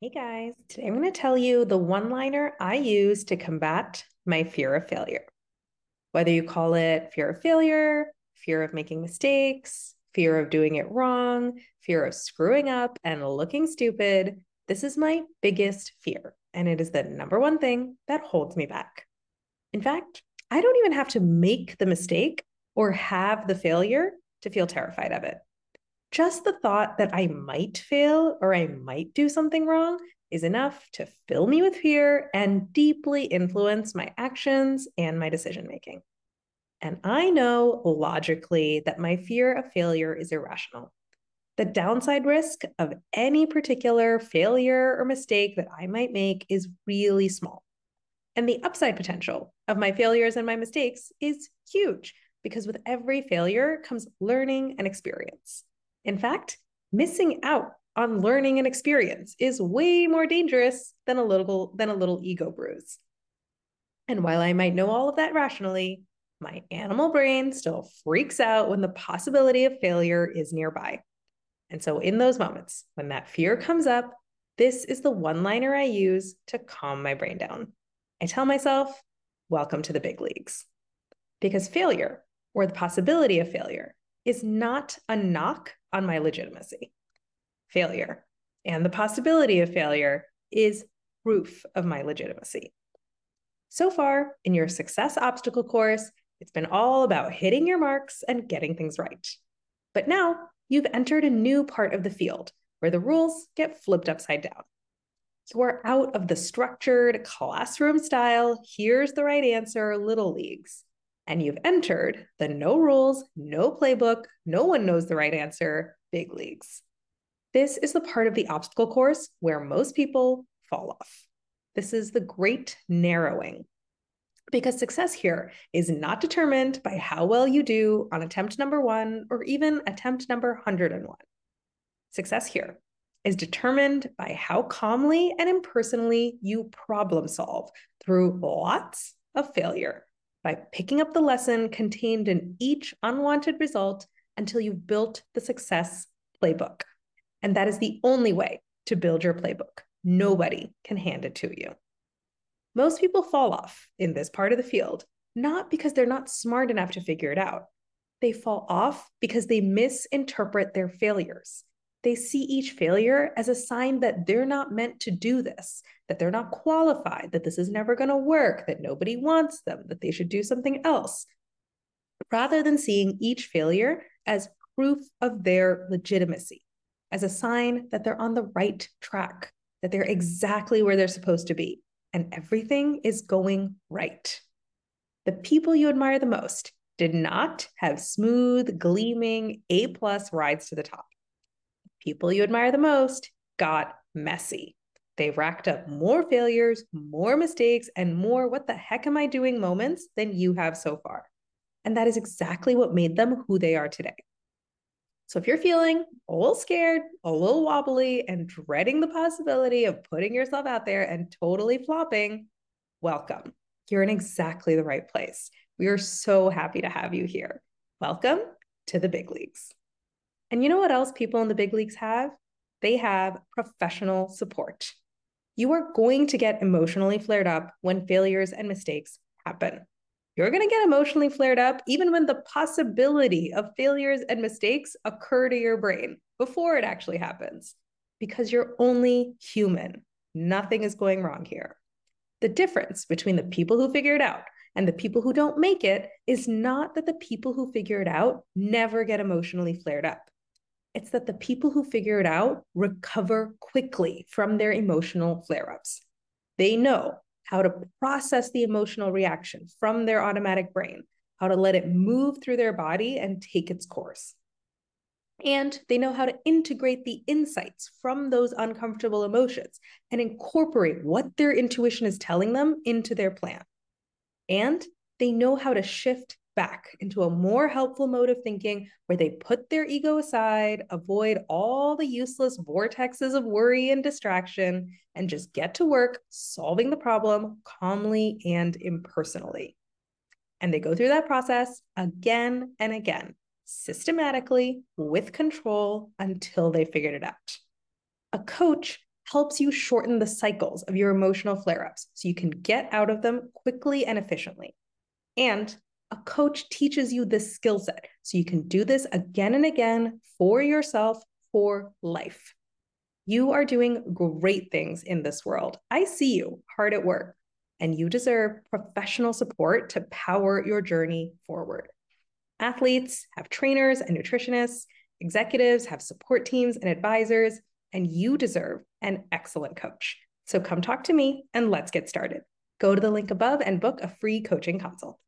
Hey guys, today I'm going to tell you the one liner I use to combat my fear of failure. Whether you call it fear of failure, fear of making mistakes, fear of doing it wrong, fear of screwing up and looking stupid, this is my biggest fear. And it is the number one thing that holds me back. In fact, I don't even have to make the mistake or have the failure to feel terrified of it just the thought that I might fail or I might do something wrong is enough to fill me with fear and deeply influence my actions and my decision making. And I know logically that my fear of failure is irrational. The downside risk of any particular failure or mistake that I might make is really small. And the upside potential of my failures and my mistakes is huge because with every failure comes learning and experience. In fact, missing out on learning and experience is way more dangerous than a little than a little ego bruise. And while I might know all of that rationally, my animal brain still freaks out when the possibility of failure is nearby. And so in those moments when that fear comes up, this is the one-liner I use to calm my brain down. I tell myself, welcome to the big leagues. Because failure or the possibility of failure is not a knock on my legitimacy. Failure and the possibility of failure is proof of my legitimacy. So far, in your success obstacle course, it's been all about hitting your marks and getting things right. But now you've entered a new part of the field where the rules get flipped upside down. You are out of the structured classroom style, here's the right answer, little leagues, and you've entered the no rules, no playbook, no one knows the right answer, big leagues. This is the part of the obstacle course where most people fall off. This is the great narrowing. Because success here is not determined by how well you do on attempt number one or even attempt number 101. Success here is determined by how calmly and impersonally you problem solve through lots of failure by picking up the lesson contained in each unwanted result until you've built the success playbook. And that is the only way to build your playbook. Nobody can hand it to you. Most people fall off in this part of the field, not because they're not smart enough to figure it out. They fall off because they misinterpret their failures. They see each failure as a sign that they're not meant to do this, that they're not qualified, that this is never going to work, that nobody wants them, that they should do something else, rather than seeing each failure as proof of their legitimacy, as a sign that they're on the right track, that they're exactly where they're supposed to be, and everything is going right. The people you admire the most did not have smooth, gleaming A plus rides to the top people you admire the most got messy. They racked up more failures, more mistakes, and more what the heck am I doing moments than you have so far. And that is exactly what made them who they are today. So if you're feeling a little scared, a little wobbly, and dreading the possibility of putting yourself out there and totally flopping, welcome. You're in exactly the right place. We are so happy to have you here. Welcome to the big leagues. And you know what else people in the big leagues have? They have professional support. You are going to get emotionally flared up when failures and mistakes happen. You're going to get emotionally flared up even when the possibility of failures and mistakes occur to your brain before it actually happens, because you're only human. Nothing is going wrong here. The difference between the people who figure it out and the people who don't make it is not that the people who figure it out never get emotionally flared up. It's that the people who figure it out recover quickly from their emotional flare ups. They know how to process the emotional reaction from their automatic brain, how to let it move through their body and take its course. And they know how to integrate the insights from those uncomfortable emotions and incorporate what their intuition is telling them into their plan. And they know how to shift back into a more helpful mode of thinking where they put their ego aside, avoid all the useless vortexes of worry and distraction, and just get to work solving the problem calmly and impersonally. And they go through that process again and again, systematically with control until they figured it out. A coach helps you shorten the cycles of your emotional flare ups so you can get out of them quickly and efficiently. And a coach teaches you this skill set so you can do this again and again for yourself for life. You are doing great things in this world. I see you hard at work, and you deserve professional support to power your journey forward. Athletes have trainers and nutritionists, executives have support teams and advisors, and you deserve an excellent coach. So come talk to me and let's get started. Go to the link above and book a free coaching consult.